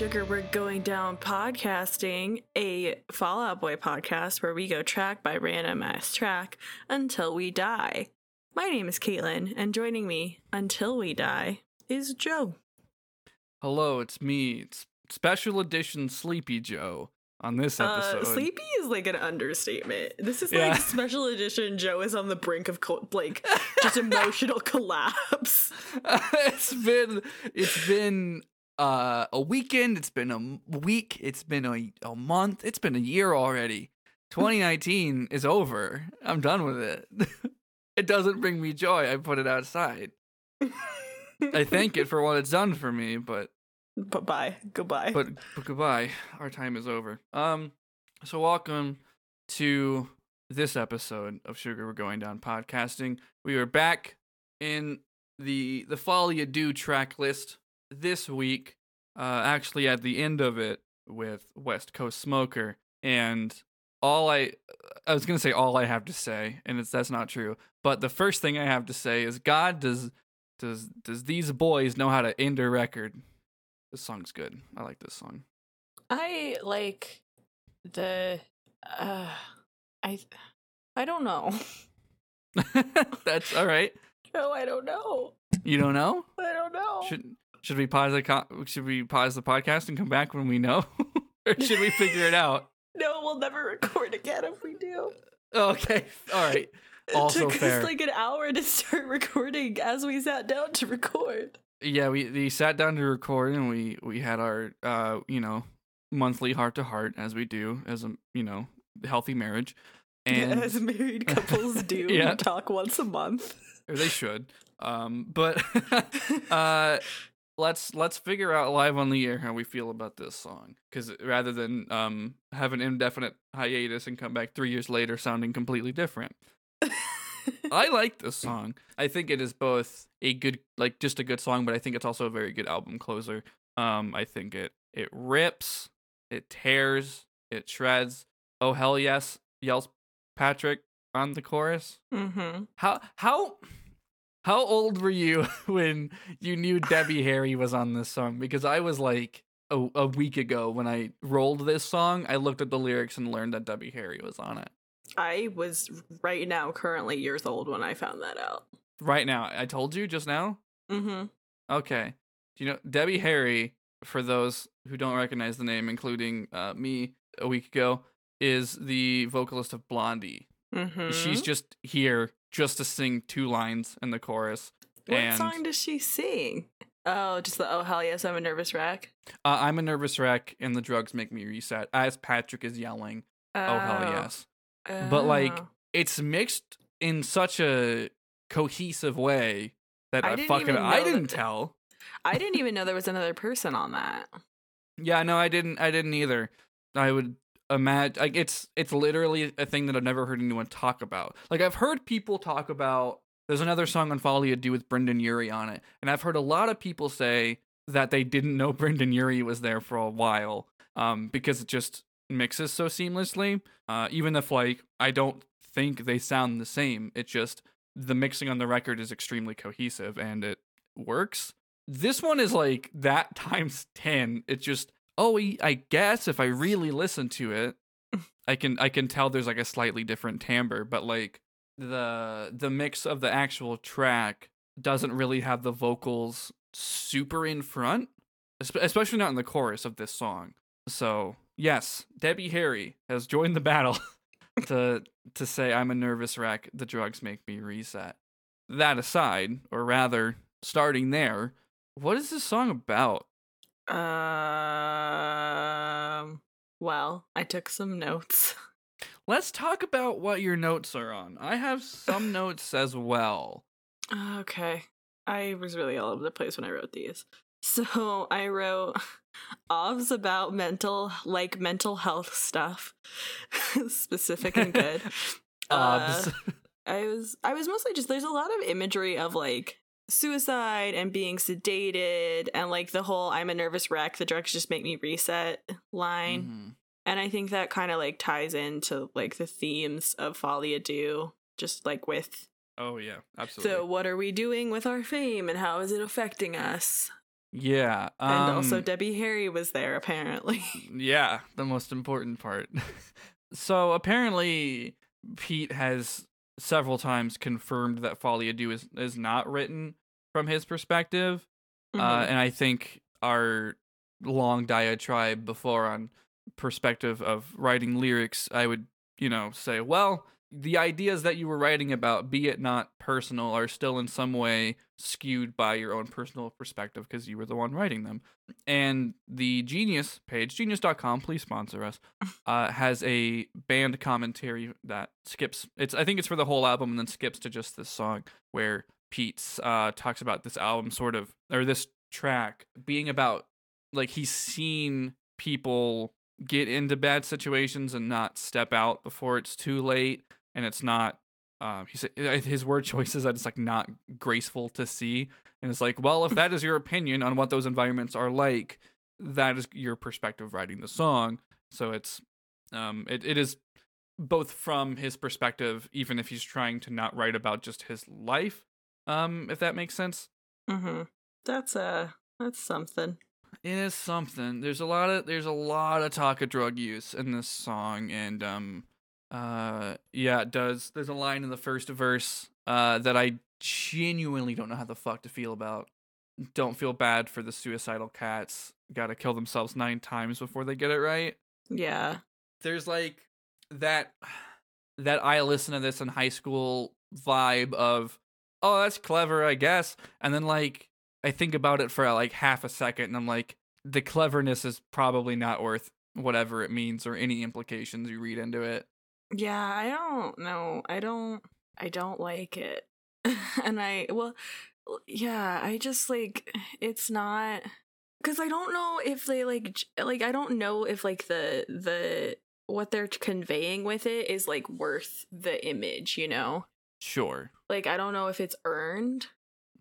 and welcome to Sugar We're Going Down Podcasting, a Fall Out Boy podcast where we go track by random ass track until we die. My name is Caitlin, and joining me until we die is Joe. Hello, it's me. It's special edition Sleepy Joe on this episode. Uh, sleepy is like an understatement. This is Yeah. like special edition. Joe is on the brink of co- like just emotional collapse. it's been it's been uh, a weekend. It's been a week. It's been a, a month. It's been a year already. 2019 is over. I'm done with it. it doesn't bring me joy. I put it outside. I thank it for what it's done for me, but But bye, goodbye. but, but goodbye. Our time is over. Um, so welcome to this episode of Sugar We're Going Down podcasting. We are back in the the Folie à Deux track list this week. Uh, actually, at the end of it with West Coast Smoker, and all I I was gonna say all I have to say, and it's that's not true. But the first thing I have to say is God does does does these boys know how to end a record? This song's good. I like this song. I like the uh I I don't know. That's all right. No, I don't know. You don't know? I don't know. Should should we pause the co- should we pause the podcast and come back when we know, or should we figure it out? no, we'll never record again if we do. Okay, all right. It took fair. us like an hour to start recording as we sat down to record. Yeah, we we sat down to record and we we had our uh you know monthly heart to heart as we do as a you know healthy marriage, and as married couples do, Yeah. talk once a month. or they should. Um, but uh, let's let's figure out live on the air how we feel about this song, because rather than um have an indefinite hiatus and come back three years later sounding completely different. I like this song. I think it is both a good, like just a good song, but I think it's also a very good album closer. Um, I think it it rips, it tears, it shreds. Oh hell yes, yells Patrick on the chorus. mm-hmm. How how how old were you when you knew Debbie Harry was on this song? Because I was like a, a week ago when I rolled this song, I looked at the lyrics and learned that Debbie Harry was on it. I was right now currently years old when I found that out. Right now, I told you just now. Mm-hmm. Okay, do you know Debbie Harry? For those who don't recognize the name, including uh, me a week ago, is the vocalist of Blondie. Mm-hmm. She's just here just to sing two lines in the chorus. what and- song does she sing? Oh, just the oh hell yes, I'm a nervous wreck. Uh, I'm a nervous wreck, and the drugs make me reset. As Patrick is yelling, "Oh hell yes!" But, like, Oh. It's mixed in such a cohesive way that I I, fucking I didn't that- tell. I didn't even know there was another person on that. Yeah, no, I didn't. I didn't either. I would imagine like it's it's literally a thing that I've never heard anyone talk about. Like I've heard people talk about. There's another song on Folie à Deux with Brendon Urie on it, and I've heard a lot of people say that they didn't know Brendon Urie was there for a while, um, because it just mixes so seamlessly. Uh, even if like I don't think they sound the same, it just the mixing on the record is extremely cohesive and it works. This one is like that times 10. It's just oh, I- guess if I really listen to it, I can I can tell there's like a slightly different timbre, but like the the mix of the actual track doesn't really have the vocals super in front, especially not in the chorus of this song. So, yes, Debbie Harry has joined the battle to to say I'm a nervous wreck, the drugs make me reset. That aside, or rather, starting there, what is this song about? Um. Well, I took some notes. Let's talk about what your notes are on. I have some notes as well. Okay. I was really all over the place when I wrote these. So I wrote obs about mental, like mental health stuff, specific and good. Obs. Uh, I was I was mostly just there's a lot of imagery of like suicide and being sedated and like the whole I'm a nervous wreck, the drugs just make me reset line. Mhm. And I think that kind of like ties into like the themes of Folie à Deux, just like with Oh yeah, absolutely. so what are we doing with our fame and how is it affecting us? Yeah. and also um, Debbie Harry was there apparently. Yeah, the most important part. so apparently, Pete has several times confirmed that Folie à is, is not written from his perspective. Uh, Mhm. and I think our long diatribe before on perspective of writing lyrics, I would, you know, say, well, the ideas that you were writing about, be it not personal, are still in some way skewed by your own personal perspective because you were the one writing them. And the Genius page, genius.com, please sponsor us, uh, has a band commentary that skips. It's I think it's for the whole album and then skips to just this song where Pete's uh, talks about this album sort of or this track being about like he's seen people get into bad situations and not step out before it's too late and it's not um he said his word choices that it's like not graceful to see and it's like well if that is your opinion on what those environments are like that is your perspective writing the song so it's um it, it is both from his perspective even if he's trying to not write about just his life um if that makes sense hmm That's uh that's something. it is something. There's a lot of there's a lot of talk of drug use in this song, and um, uh, yeah, it does. There's a line in the first verse uh that I genuinely don't know how the fuck to feel about. Don't feel bad for the suicidal cats. Got to kill themselves nine times before they get it right. Yeah. There's like that that I listen to this in high school vibe of oh that's clever I guess, and then like I think about it for like half a second and I'm like, the cleverness is probably not worth whatever it means or any implications you read into it. Yeah, I don't know. I don't I don't like it. and I well yeah, I just like it's not cuz I don't know if they like like I don't know if like the the what they're conveying with it is like worth the image, you know? Sure. Like I don't know if it's earned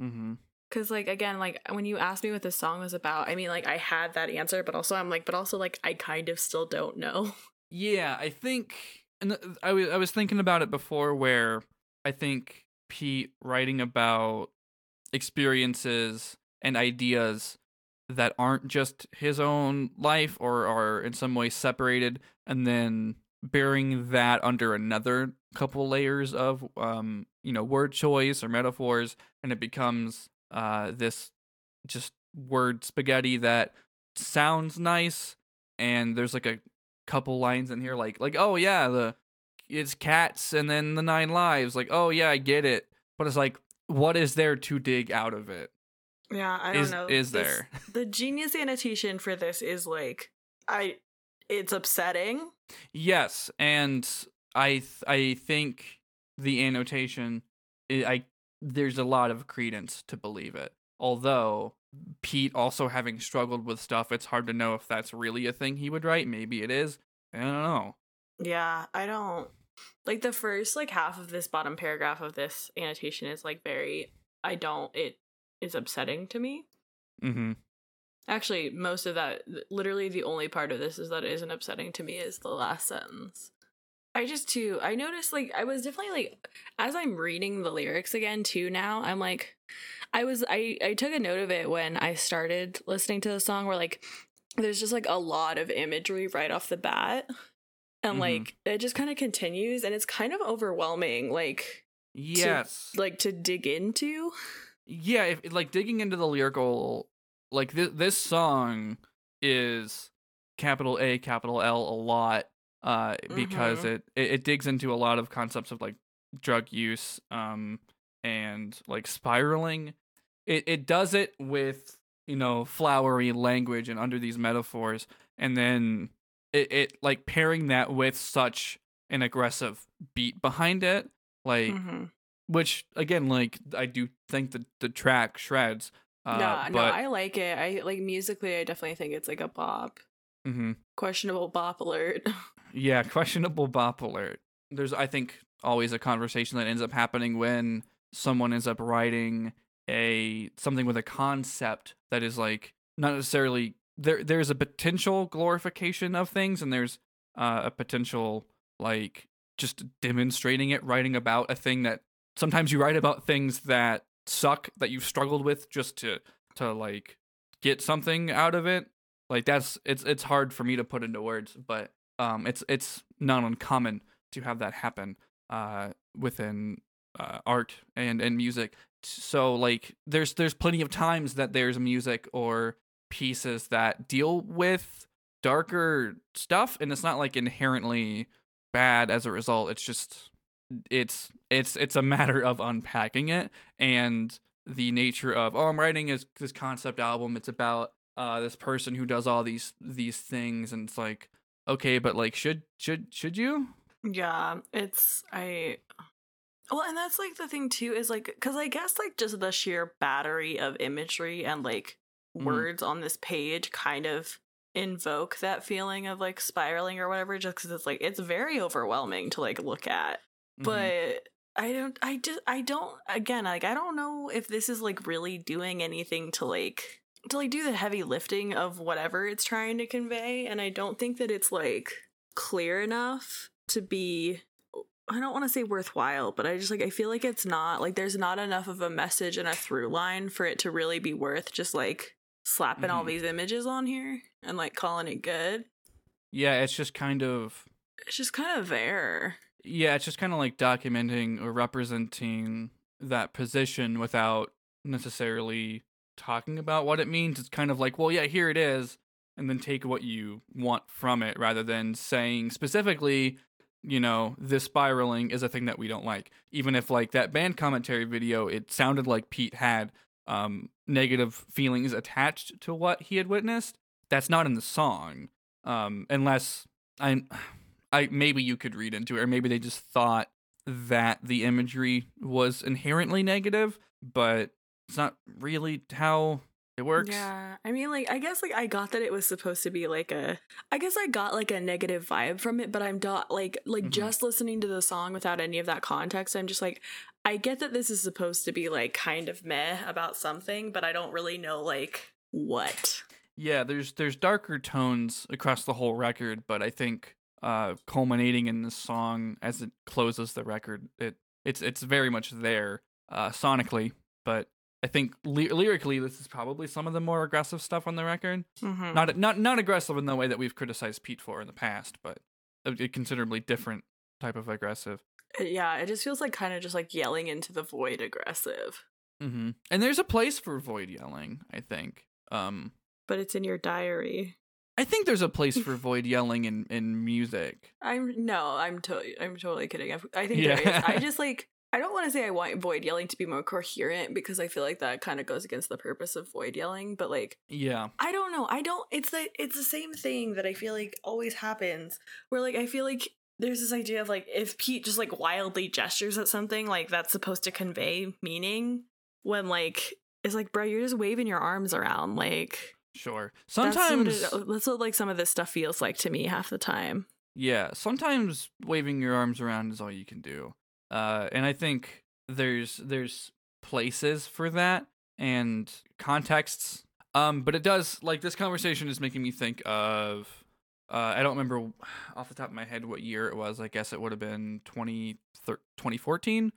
Mm-hmm. cuz like again like when you asked me what this song was about, I mean like I had that answer, but also I'm like but also like I kind of still don't know. Yeah, I think, and I was I was thinking about it before, where I think Pete writing about experiences and ideas that aren't just his own life or are in some way separated, and then bearing that under another couple layers of um you know word choice or metaphors, and it becomes uh this just word spaghetti that sounds nice and there's like a couple lines in here like like oh yeah the it's cats and then the nine lives. Like oh yeah i get it. But it's like what is there to dig out of it? Yeah, I don't is know. is This- there? the genius annotation for this is like I it's upsetting. yes and i th- i think the annotation i I- there's a lot of credence to believe it. Although pete also having struggled with stuff it's hard to know if that's really a thing he would write maybe it is i don't know Yeah, I don't like the first like half of this bottom paragraph of this annotation is like very I don't it is upsetting to me. mm-hmm Actually, most of that literally the only part of this is that it isn't upsetting to me is the last sentence. I just too I noticed like I was definitely like as I'm reading the lyrics again too now, I'm like I was I I took a note of it when I started listening to the song where like there's just like a lot of imagery right off the bat. And Mhm. like it just kind of continues and it's kind of overwhelming like yes like to dig into. yeah if like digging into the lyrical like this this song is capital a capital l a lot uh because Mhm. it, it it digs into a lot of concepts of like drug use um and like spiraling it it does it with you know flowery language and under these metaphors and then it, it like pairing that with such an aggressive beat behind it like Mhm. which again like i do think the the track shreds uh no, no, I like it. I like musically I definitely think it's like a bop. mhm. Questionable bop alert. yeah questionable bop alert there's i think always a conversation that ends up happening when someone ends up writing a something with a concept that is like not necessarily there there's a potential glorification of things and there's uh, a potential like just demonstrating it writing about a thing that sometimes you write about things that suck that you've struggled with just to to like get something out of it. Like that's it's it's hard for me to put into words, but um it's it's not uncommon to have that happen uh within uh, art and and music. So like there's there's plenty of times that there's music or pieces that deal with darker stuff and it's not like inherently bad as a result. It's just it's it's it's a matter of unpacking it and the nature of oh I'm writing is this concept album. It's about uh this person who does all these these things and it's like okay, but like should should should you? Yeah, it's I well, and that's like the thing too is like cuz I guess like just the sheer battery of imagery and like Mhm. words on this page kind of invoke that feeling of like spiraling or whatever just cuz it's like it's very overwhelming to like look at. Mhm. But I don't I just I don't again like I don't know if this is like really doing anything to like to like do the heavy lifting of whatever it's trying to convey and I don't think that it's like clear enough to be I don't want to say worthwhile, but I just like I feel like it's not like there's not enough of a message and a through line for it to really be worth just like slapping all Mhm. these images on here and like calling it good. yeah, it's just kind of It's just kind of there. yeah, it's just kind of like documenting or representing that position without necessarily talking about what it means. It's kind of like, well, yeah, here it is, and then take what you want from it rather than saying specifically, you know, this spiraling is a thing that we don't like. Even if like that band commentary video, it sounded like Pete had um negative feelings attached to what he had witnessed. That's not in the song. Um unless I I maybe you could read into it, or maybe they just thought that the imagery was inherently negative, but it's not really how it works. Yeah, I mean, like, I guess, like, I got that it was supposed to be like a. I guess I got like a negative vibe from it, but I'm not like like Mhm. just listening to the song without any of that context. I'm just like, I get that this is supposed to be like kind of meh about something, but I don't really know like what. Yeah, there's there's darker tones across the whole record, but I think uh culminating in this song as it closes the record, it it's it's very much there uh sonically, but I think ly- lyrically this is probably some of the more aggressive stuff on the record. Mm-hmm. Not not not aggressive in the way that we've criticized Pete for in the past, but a, a considerably different type of aggressive. yeah, it just feels like kind of just like yelling into the void aggressive, hmm And there's a place for void yelling, I think. Um but it's in your diary. I think there's a place for void yelling in in music. I'm no, I'm totally, I'm totally kidding. I, I think Yeah. there is. I just like, I don't want to say I want void yelling to be more coherent because I feel like that kind of goes against the purpose of void yelling. But like, Yeah. I don't know. I don't. It's the it's the same thing that I feel like always happens. Where like I feel like there's this idea of like if Pete just like wildly gestures at something, like that's supposed to convey meaning. When like it's like, bro, you're just waving your arms around. Like Sure. that's what, Sometimes it, oh, that's what like some of this stuff feels like to me half the time. yeah, sometimes waving your arms around is all you can do. Uh and I think there's there's places for that and contexts. Um but it does like this conversation is making me think of uh I don't remember off the top of my head what year it was. I guess it would have been 20 2014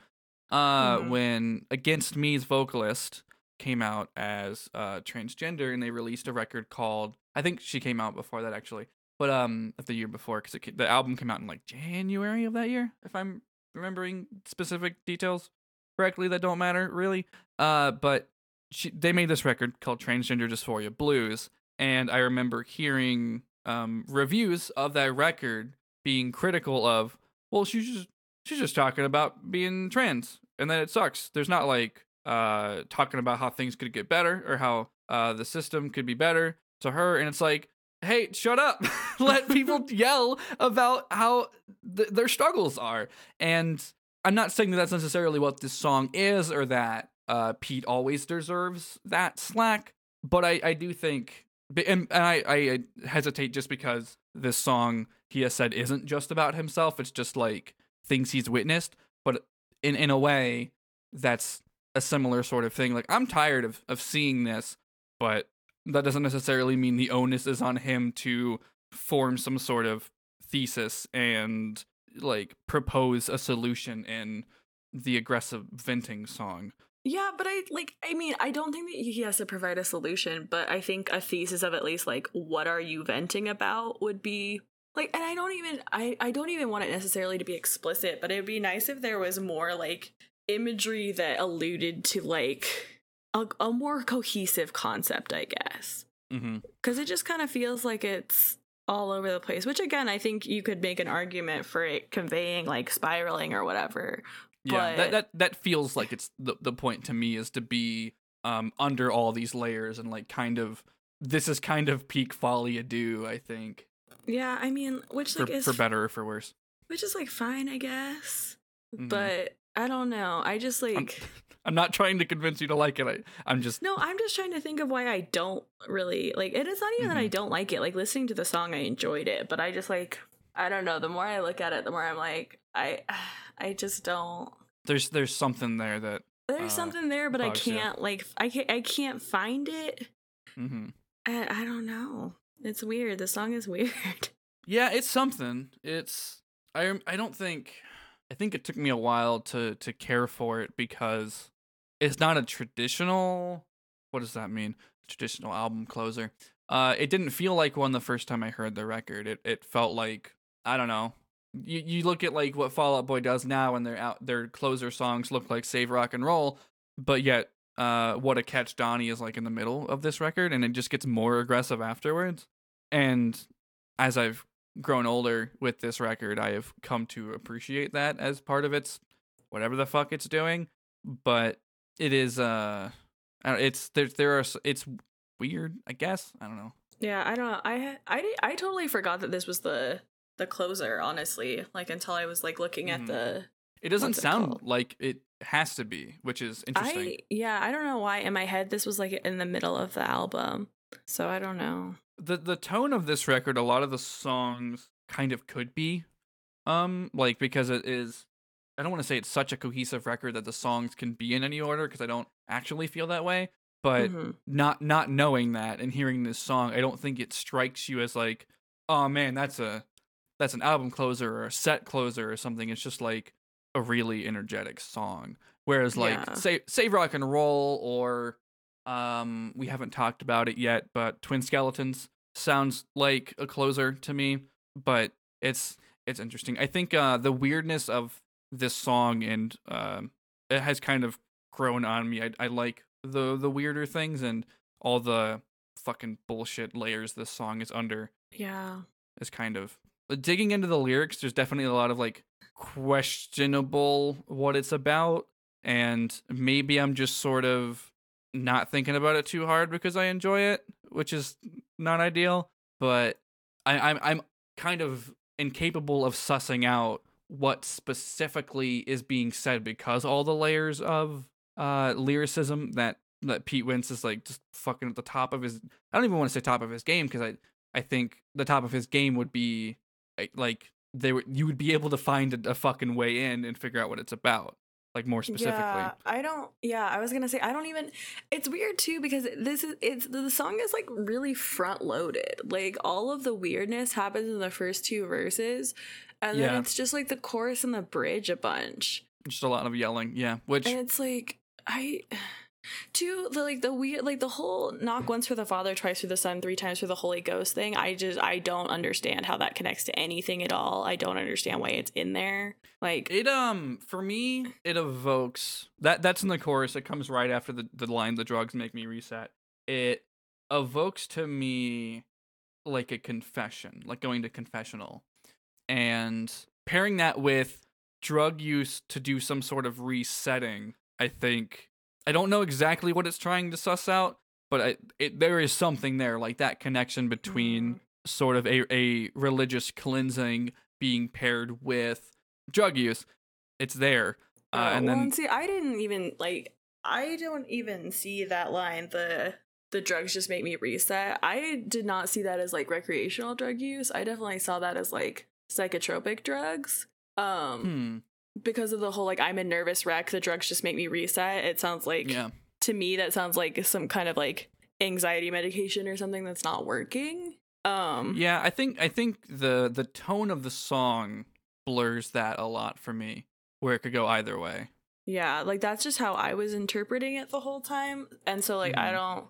uh Mhm. when Against Me's vocalist came out as uh transgender and they released a record called I think she came out before that actually but um the year before because the album came out in like January of that year if I'm remembering specific details correctly that don't matter really. Uh but she, they made this record called Transgender Dysphoria Blues and I remember hearing um reviews of that record being critical of well she's just she's just talking about being trans and that it sucks. There's not like uh talking about how things could get better or how uh the system could be better to her and it's like hey shut up. Let people yell about how th- their struggles are. And i'm not saying that that's necessarily what this song is or that uh pete always deserves that slack but i i do think and, and I, I hesitate just because this song he has said isn't just about himself. It's just like things he's witnessed. But in in a way that's a similar sort of thing. Like i'm tired of of seeing this but that doesn't necessarily mean the onus is on him to form some sort of thesis and like propose a solution in the aggressive venting song. Yeah, but I like I mean, I don't think that he has to provide a solution, but I think a thesis of at least like what are you venting about would be like and I don't even I I don't even want it necessarily to be explicit, but it would be nice if there was more like imagery that alluded to like a, a more cohesive concept, I guess. Mm-hmm. Cuz it just kind of feels like it's all over the place, which again, I think you could make an argument for it conveying like spiraling or whatever. Yeah, But- that, that that feels like it's the the point to me is to be um under all these layers and like kind of this is kind of peak Folie à Deux, I think. Yeah, I mean, which For like is for better or for worse. which is like fine, I guess. Mhm. But I don't know. I just like I'm not trying to convince you to like it. I, I'm just no. I'm just trying to think of why I don't really like. And it's not even that I Mhm. don't like it. Like listening to the song, I enjoyed it, but I just like I don't know. The more I look at it, the more I'm like I I just don't. there's there's something there that There's Uh, something there, but I can't like I can't I can't find it. mhm. I, I don't know. It's weird. The song is weird. Yeah, it's something. It's I I don't think I think it took me a while to to care for it because it's not a traditional what does that mean? Traditional album closer. Uh it didn't feel like one the first time I heard the record. It it felt like I don't know. You you look at like what Fall Out Boy does now and their out their closer songs look like Save Rock and Roll, but yet uh what a catch Donnie is like in the middle of this record and it just gets more aggressive afterwards. And as I've grown older with this record, I have come to appreciate that as part of its whatever the fuck it's doing. But it is uh, it's there. There are it's weird. I guess I don't know. Yeah, I don't know. I I I totally forgot that this was the the closer. Honestly, like until I was like looking Mhm. at the. It doesn't What's it sound like it has to be, which is interesting. I yeah, I don't know why in my head this was like in the middle of the album, so I don't know. the the tone of this record a lot of the songs kind of could be um like because it is i don't want to say it's such a cohesive record that the songs can be in any order because i don't actually feel that way but Mhm. not not knowing that and hearing this song i don't think it strikes you as like oh man that's a that's an album closer or a set closer or something it's just like a really energetic song whereas like Yeah. say save rock and roll or um we haven't talked about it yet but twin skeletons sounds like a closer to me but it's it's interesting i think uh the weirdness of this song and um it has kind of grown on me. I, I like the the weirder things and all the fucking bullshit layers this song is under Yeah, is kind of digging into the lyrics there's definitely a lot of like questionable what it's about and maybe i'm just sort of not thinking about it too hard because i enjoy it which is not ideal but I, i'm i'm kind of incapable of sussing out what specifically is being said because all the layers of uh lyricism that that Pete Wentz is like just fucking at the top of his I don't even want to say top of his game because I I think the top of his game would be like, they were you would be able to find a, a fucking way in and figure out what it's about like more specifically. Yeah, I don't. Yeah, I was gonna say I don't even. It's weird too because this is it's the song is like really front loaded. Like all of the weirdness happens in the first two verses, and then Yeah. it's just like the chorus and the bridge a bunch, Just a lot of yelling, yeah. Which and it's like I. Two the like the weird like the whole knock once for the father twice for the son three times for the holy ghost thing i just i don't understand how that connects to anything at all i don't understand why it's in there like It um for me it evokes that that's in the chorus. It comes right after the the line "the drugs make me reset." It evokes to me like a confession, like going to confessional, and pairing that with drug use to do some sort of resetting. I think I don't know exactly what it's trying to suss out, but I, it there is something there, like that connection between Mm. sort of a a religious cleansing being paired with drug use. It's there. Uh, Uh, and well, then and see, I didn't even like. I don't even see that line. The the drugs just make me reset. I did not see that as like recreational drug use. I definitely saw that as like psychotropic drugs. Um, hmm, because of the whole like I'm a nervous wreck. The drugs just make me reset. It sounds like yeah. to me that sounds like some kind of like anxiety medication or something that's not working. Um, Yeah, I think I think the the tone of the song blurs that a lot for me, where it could go either way. Yeah, like that's just how I was interpreting it the whole time. And so like I Mhm. don't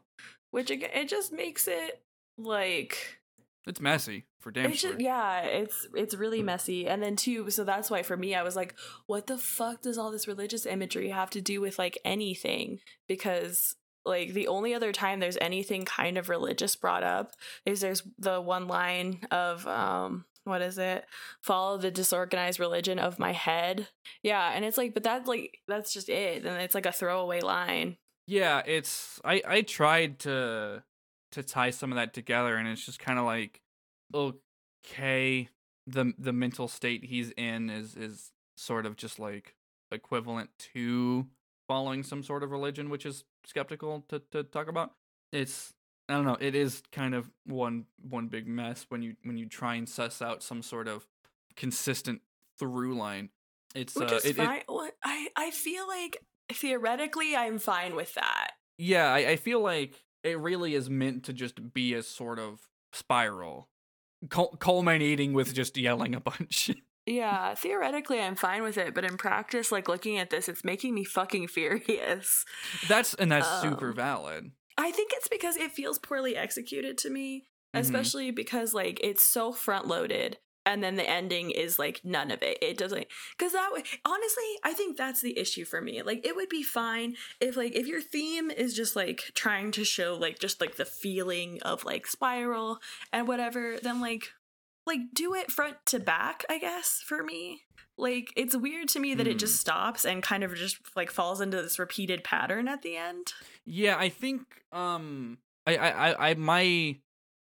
which again it just makes it like It's messy for damn it's sure. just, yeah, it's it's really messy. And then too, so that's why for me I was like, what the fuck does all this religious imagery have to do with like anything? Because like the only other time there's anything kind of religious brought up is there's the one line of um what is it? Follow the disorganized religion of my head. Yeah, and it's like, but that's like that's just it. And it's like a throwaway line. Yeah, it's I I tried to to tie some of that together and it's just kind of like okay, the the mental state he's in is is sort of just like equivalent to following some sort of religion which is skeptical to to talk about. It's I don't know, it is kind of one one big mess when you when you try and suss out some sort of consistent through line. It's Which uh is it- it- fine. What I I feel like theoretically I'm fine with that. Yeah, I, I feel like it really is meant to just be a sort of spiral, cul- culminating with just yelling a bunch. Yeah, theoretically I'm fine with it, but in practice, like looking at this, it's making me fucking furious. that's and that's super Um, valid. I think it's because it feels poorly executed to me, Mhm. especially because like it's so front loaded and then the ending is like none of it. It doesn't cuz that way honestly, I think that's the issue for me. Like it would be fine if like if your theme is just like trying to show like just like the feeling of like spiral and whatever, then like like do it front to back, I guess, for me. Like it's weird to me that it Hmm. just stops and kind of just like falls into this repeated pattern at the end. Yeah, I think um I I I, I my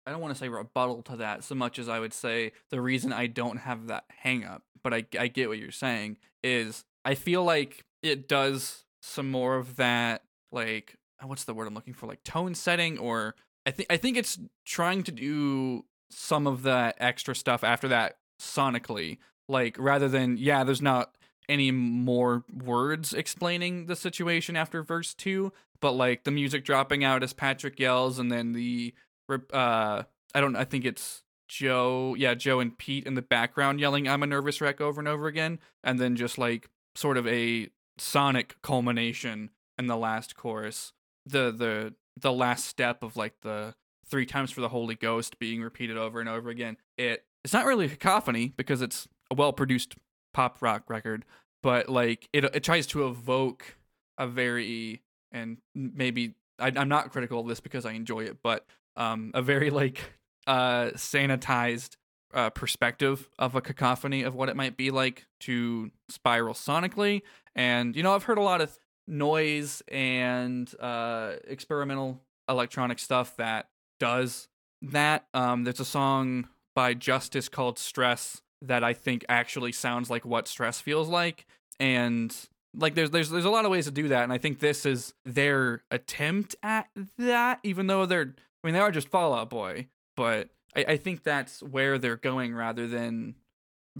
I don't want to say rebuttal to that so much as I would say the reason I don't have that hang up, but I I get what you're saying is I feel like it does some more of that like uh, what's the word I'm looking for? Like tone setting or I think I think it's trying to do some of that extra stuff after that sonically like rather than yeah there's not any more words explaining the situation after verse 2 but like the music dropping out as Patrick yells, and then the uh, I don't, I think it's Joe, yeah, Joe and Pete in the background yelling, "I'm a nervous wreck" over and over again, and then just like sort of a sonic culmination in the last chorus, the the the last step of like the three times for the Holy Ghost being repeated over and over again. It it's not really a cacophony because it's a well produced pop rock record, but like it it tries to evoke a very and maybe I, I'm not critical of this because I enjoy it, but um, a very like uh, sanitized uh, perspective of a cacophony of what it might be like to spiral sonically. And you know, I've heard a lot of noise and uh, experimental electronic stuff that does that. Um, there's a song by Justice called "Stress" that I think actually sounds like what stress feels like, and like there's there's there's a lot of ways to do that and i think this is their attempt at that even though they're i mean they are just fallout boy but i, I think that's where they're going rather than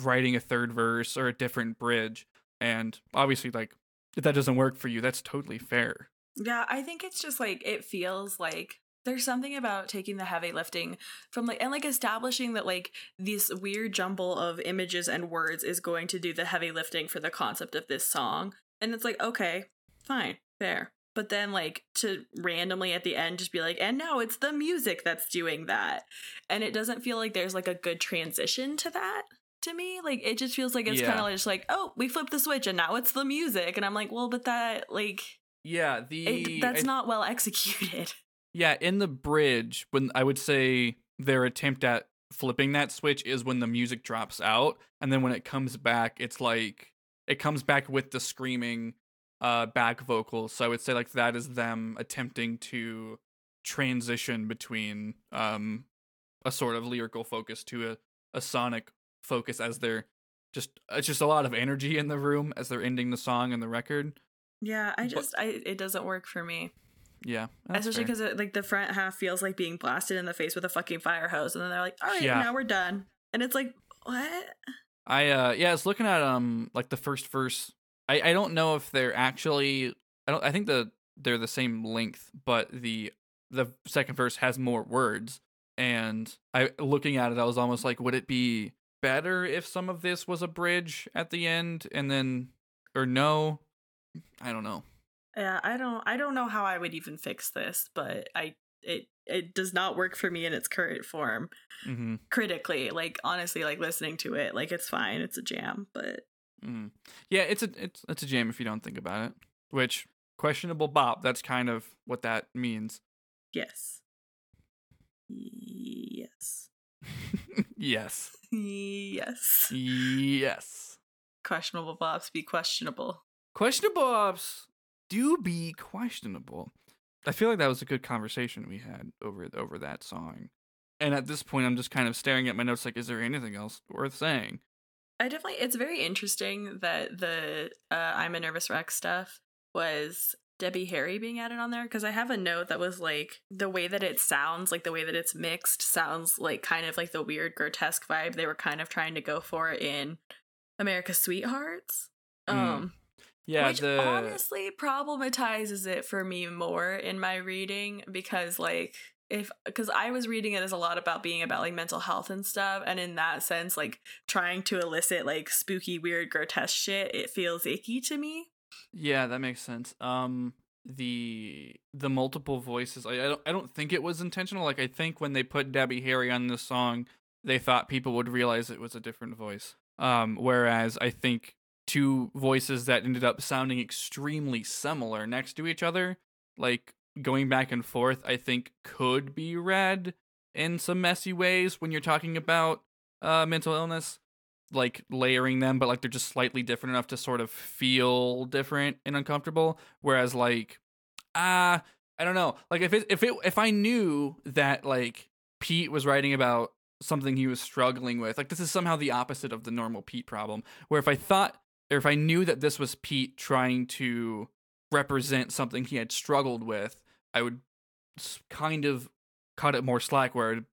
writing a third verse or a different bridge and obviously like if that doesn't work for you that's totally fair Yeah, I think it's just like it feels like there's something about taking the heavy lifting from like and like establishing that like this weird jumble of images and words is going to do the heavy lifting for the concept of this song. And it's like, okay, fine, fair. But then like to randomly at the end just be like, and now it's the music that's doing that. And it doesn't feel like there's like a good transition to that to me. Like it just feels like it's Yeah. kind of just like, oh, we flipped the switch and now it's the music. And I'm like, well, but that like yeah the it, that's I- not well executed. Yeah, in the bridge, when I would say their attempt at flipping that switch is when the music drops out, and then when it comes back, it's like it comes back with the screaming uh back vocals. So I would say like that is them attempting to transition between um a sort of lyrical focus to a, a sonic focus as they're just it's just a lot of energy in the room as they're ending the song and the record. Yeah, I But- just I it doesn't work for me. Yeah. Especially because like the front half feels like being blasted in the face with a fucking fire hose, and then they're like, "All right, Yeah. now we're done," and it's like, what? I uh yeah, it's looking at um like the first verse. I I don't know if they're actually I don't I think the they're the same length, but the the second verse has more words. And I looking at it, I was almost like, would it be better if some of this was a bridge at the end and then or no? I don't know. Yeah, I don't I don't know how I would even fix this, but I it it does not work for me in its current form. Mm-hmm. Critically, like honestly, like listening to it, like it's fine, it's a jam, but Mm. Yeah, it's a it's it's a jam if you don't think about it. Which questionable bop. That's kind of what that means. yes. Yes. yes. yes. Yes. Questionable bops be questionable. Questionable bops do be questionable. I feel like that was a good conversation we had over over that song. And at this point, I'm just kind of staring at my notes, like, is there anything else worth saying? I definitely it's very interesting that the uh, I'm a nervous wreck stuff was Debbie Harry being added on there because I have a note that was like the way that it sounds, like the way that it's mixed sounds like kind of like the weird grotesque vibe they were kind of trying to go for in America's Suitehearts. Mm. Um Yeah, which the honestly problematizes it for me more in my reading because like if because I was reading it as a lot about being about like mental health and stuff, and in that sense, like trying to elicit like spooky, weird, grotesque shit, it feels icky to me. yeah, that makes sense. Um, the the multiple voices, I, I don't I don't think it was intentional. Like, I think when they put Debbie Harry on this song, they thought people would realize it was a different voice. Um, whereas I think two voices that ended up sounding extremely similar next to each other, like going back and forth, I think could be read in some messy ways when you're talking about uh, mental illness, like layering them, but like they're just slightly different enough to sort of feel different and uncomfortable. Whereas like, ah, I don't know, like if it if it if I knew that like Pete was writing about something he was struggling with, like this is somehow the opposite of the normal Pete problem. Where if I thought or if I knew that this was Pete trying to represent something he had struggled with, I would kind of cut it more slack. Where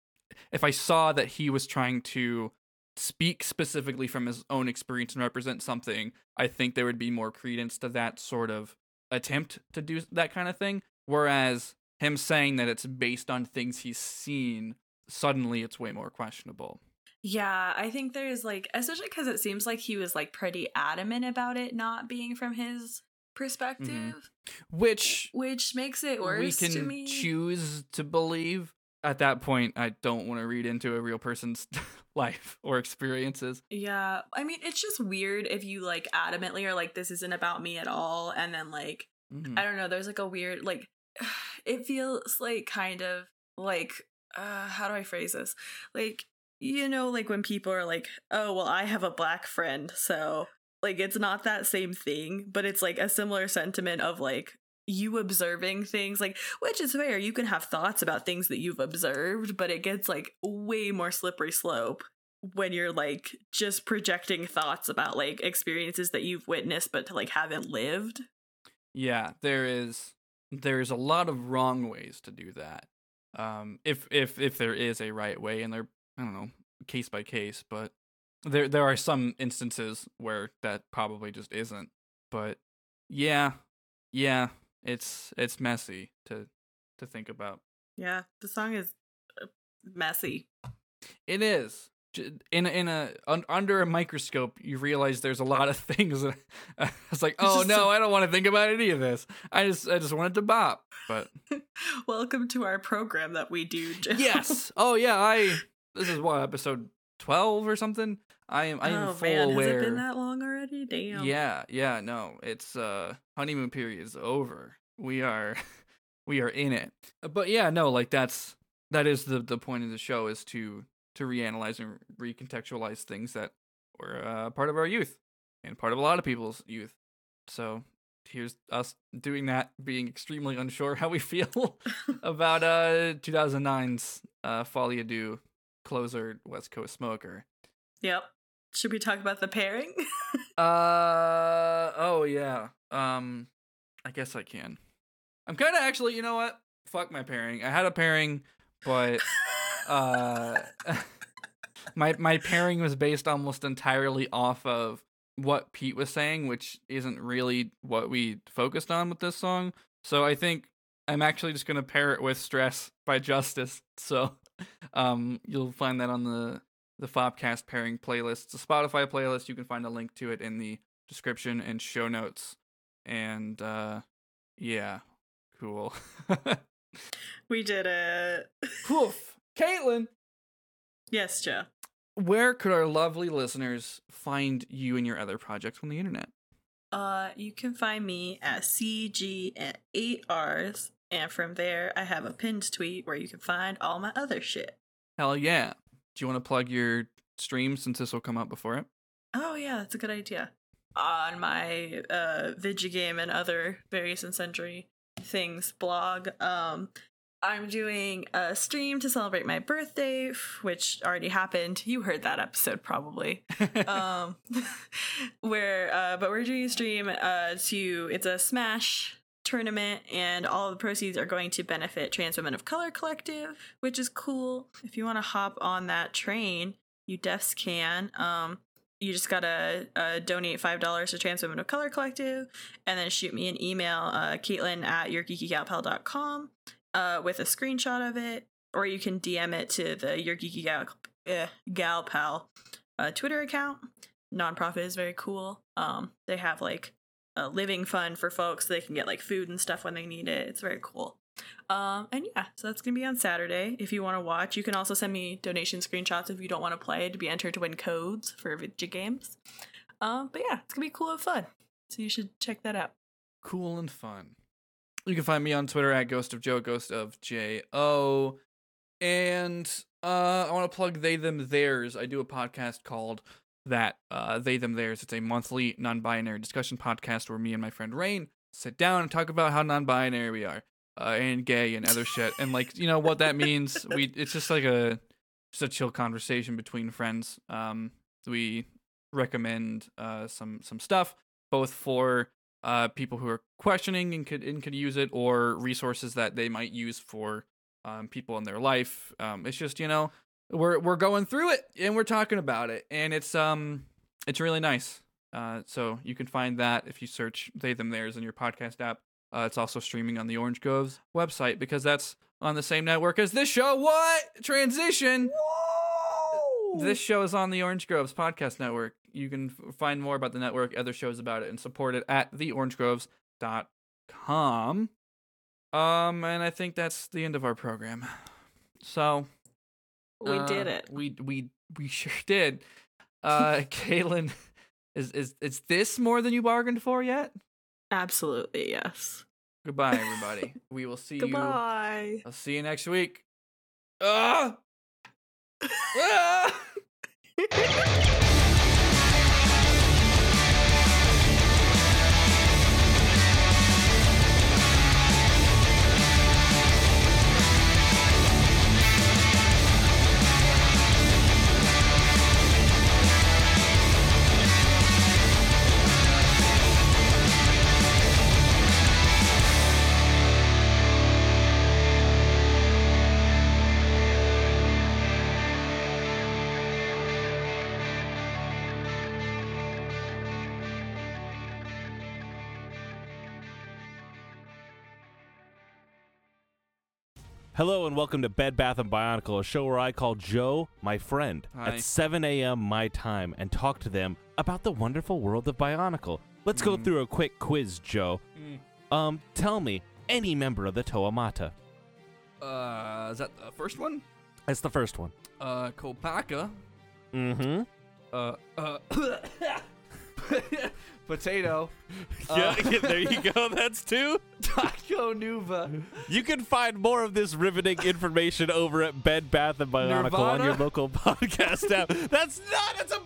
if I saw that he was trying to speak specifically from his own experience and represent something, I think there would be more credence to that sort of attempt to do that kind of thing. Whereas him saying that it's based on things he's seen, suddenly it's way more questionable. Yeah, I think there's like, especially because it seems like he was like pretty adamant about it not being from his perspective, Which which makes it worse we to can choose to believe. At that point, I don't want to read into a real person's life or experiences. Yeah, I mean, it's just weird if you like adamantly are like, this isn't about me at all, and then like, Mhm. I don't know, there's like a weird, like, it feels like kind of like, uh, how do I phrase this? Like, you know, like when people are like, oh, well, I have a black friend, so like it's not that same thing, but it's like a similar sentiment of like, you observing things like which is fair you can have thoughts about things that you've observed but it gets like way more slippery slope when you're like just projecting thoughts about like experiences that you've witnessed but to like haven't lived Yeah, there is there is a lot of wrong ways to do that. Um, if if if there is a right way, and there I don't know case by case, but there there are some instances where that probably just isn't. But yeah, yeah, it's it's messy to to think about. yeah the song is uh, messy It is. In a, in a un, under a microscope, you realize there's a lot of things. That, I was like, oh no, I don't want to think about any of this. I just I just wanted to bop. But welcome to our program that we do Jim. yes. Oh yeah. I. This is what episode twelve or something. I am. I am oh full man aware. has it been that long already damn Yeah. Yeah. No. It's uh honeymoon period is over. We are, we are in it. But yeah. No. Like that's that is the the point of the show is to to reanalyze and recontextualize things that were uh, part of our youth and part of a lot of people's youth. So here's us doing that, being extremely unsure how we feel about uh 2009's uh Folie à Deux closer West Coast Smoker. yep should we talk about the pairing Uh oh yeah. Um I guess I can. I'm kind of actually, you know what? Fuck my pairing. I had a pairing, but uh my my pairing was based almost entirely off of what Pete was saying, which isn't really what we focused on with this song. So I think I'm actually just going to pair it with Stress by Justice. So um you'll find that on the the Fobcast pairing playlist. It's a Spotify playlist. You can find a link to it in the description and show notes. And uh yeah, cool. We did it. Poof. Caitlin, yes, Joe. where could our lovely listeners find you and your other projects on the internet? Uh, you can find me at CG at eight R's, and from there I have a pinned tweet where you can find all my other shit. Hell yeah. Do you want to plug your stream since this will come out before it? Oh yeah, that's a good idea. On my uh Vigigame and other various and sundry things blog, um I'm doing a stream to celebrate my birthday, which already happened. You heard that episode probably. um where uh but we're doing a stream uh to it's a smash tournament and all the proceeds are going to benefit trans women of color collective which is cool. If you want to hop on that train you defs can. Um you just gotta uh, donate five dollars to trans women of color collective and then shoot me an email uh caitlin at yourgeekygalpal.com uh with a screenshot of it or you can dm it to the your geeky gal, eh, gal pal uh, twitter account. Nonprofit is very cool. Um they have like a living fund for folks so they can get like food and stuff when they need it it's very cool um and yeah so that's gonna be on saturday if you want to watch you can also send me donation screenshots if you don't want to play to be entered to win codes for video games um but yeah it's gonna be cool and fun so you should check that out cool and fun. You can find me on Twitter at Ghost of Joe, Ghost of J O. And uh, I want to plug They Them Theirs. I do a podcast called that uh, They Them Theirs. It's a monthly non-binary discussion podcast where me and my friend Rain sit down and talk about how non-binary we are, uh, and gay and other shit, and like you know what that means. We it's just like a just a chill conversation between friends. Um, we recommend uh some some stuff both for uh, people who are questioning and could and could use it, or resources that they might use for um, people in their life. Um, it's just you know we're we're going through it and we're talking about it, and it's um it's really nice. Uh, so you can find that if you search they them theirs in your podcast app. Uh, it's also streaming on the Orange Groves website because that's on the same network as this show. What transition? Whoa! This show is on the Orange Groves Podcast Network. You can f- find more about the network, other shows about it, and support it at theorangegroves.com. Um, and I think that's the end of our program. So we uh, did it We we we sure did. Uh, Caitlin, is is is this more than you bargained for yet? absolutely yes Goodbye, everybody. we will see you. goodbye I'll see you next week. Ah! ah! Hello and welcome to Bed Bath and Bionicle, a show where I call Joe my friend Hi. at 7 a.m. my time and talk to them about the wonderful world of Bionicle. Let's go Mm. through a quick quiz, Joe. Mm. Um, tell me any member of the Toa Mata. Uh, is that the first one? That's the first one. Uh, Kopaka. Mm-hmm. Uh, uh, potato. Yeah, Uh, there you go. That's two. Taco Nuva. You can find more of this riveting information over at Bed Bath and Bionicle on your local podcast app. That's not. It's a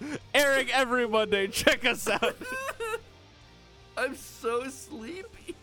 band. Airing every Monday. Check us out. I'm so sleepy.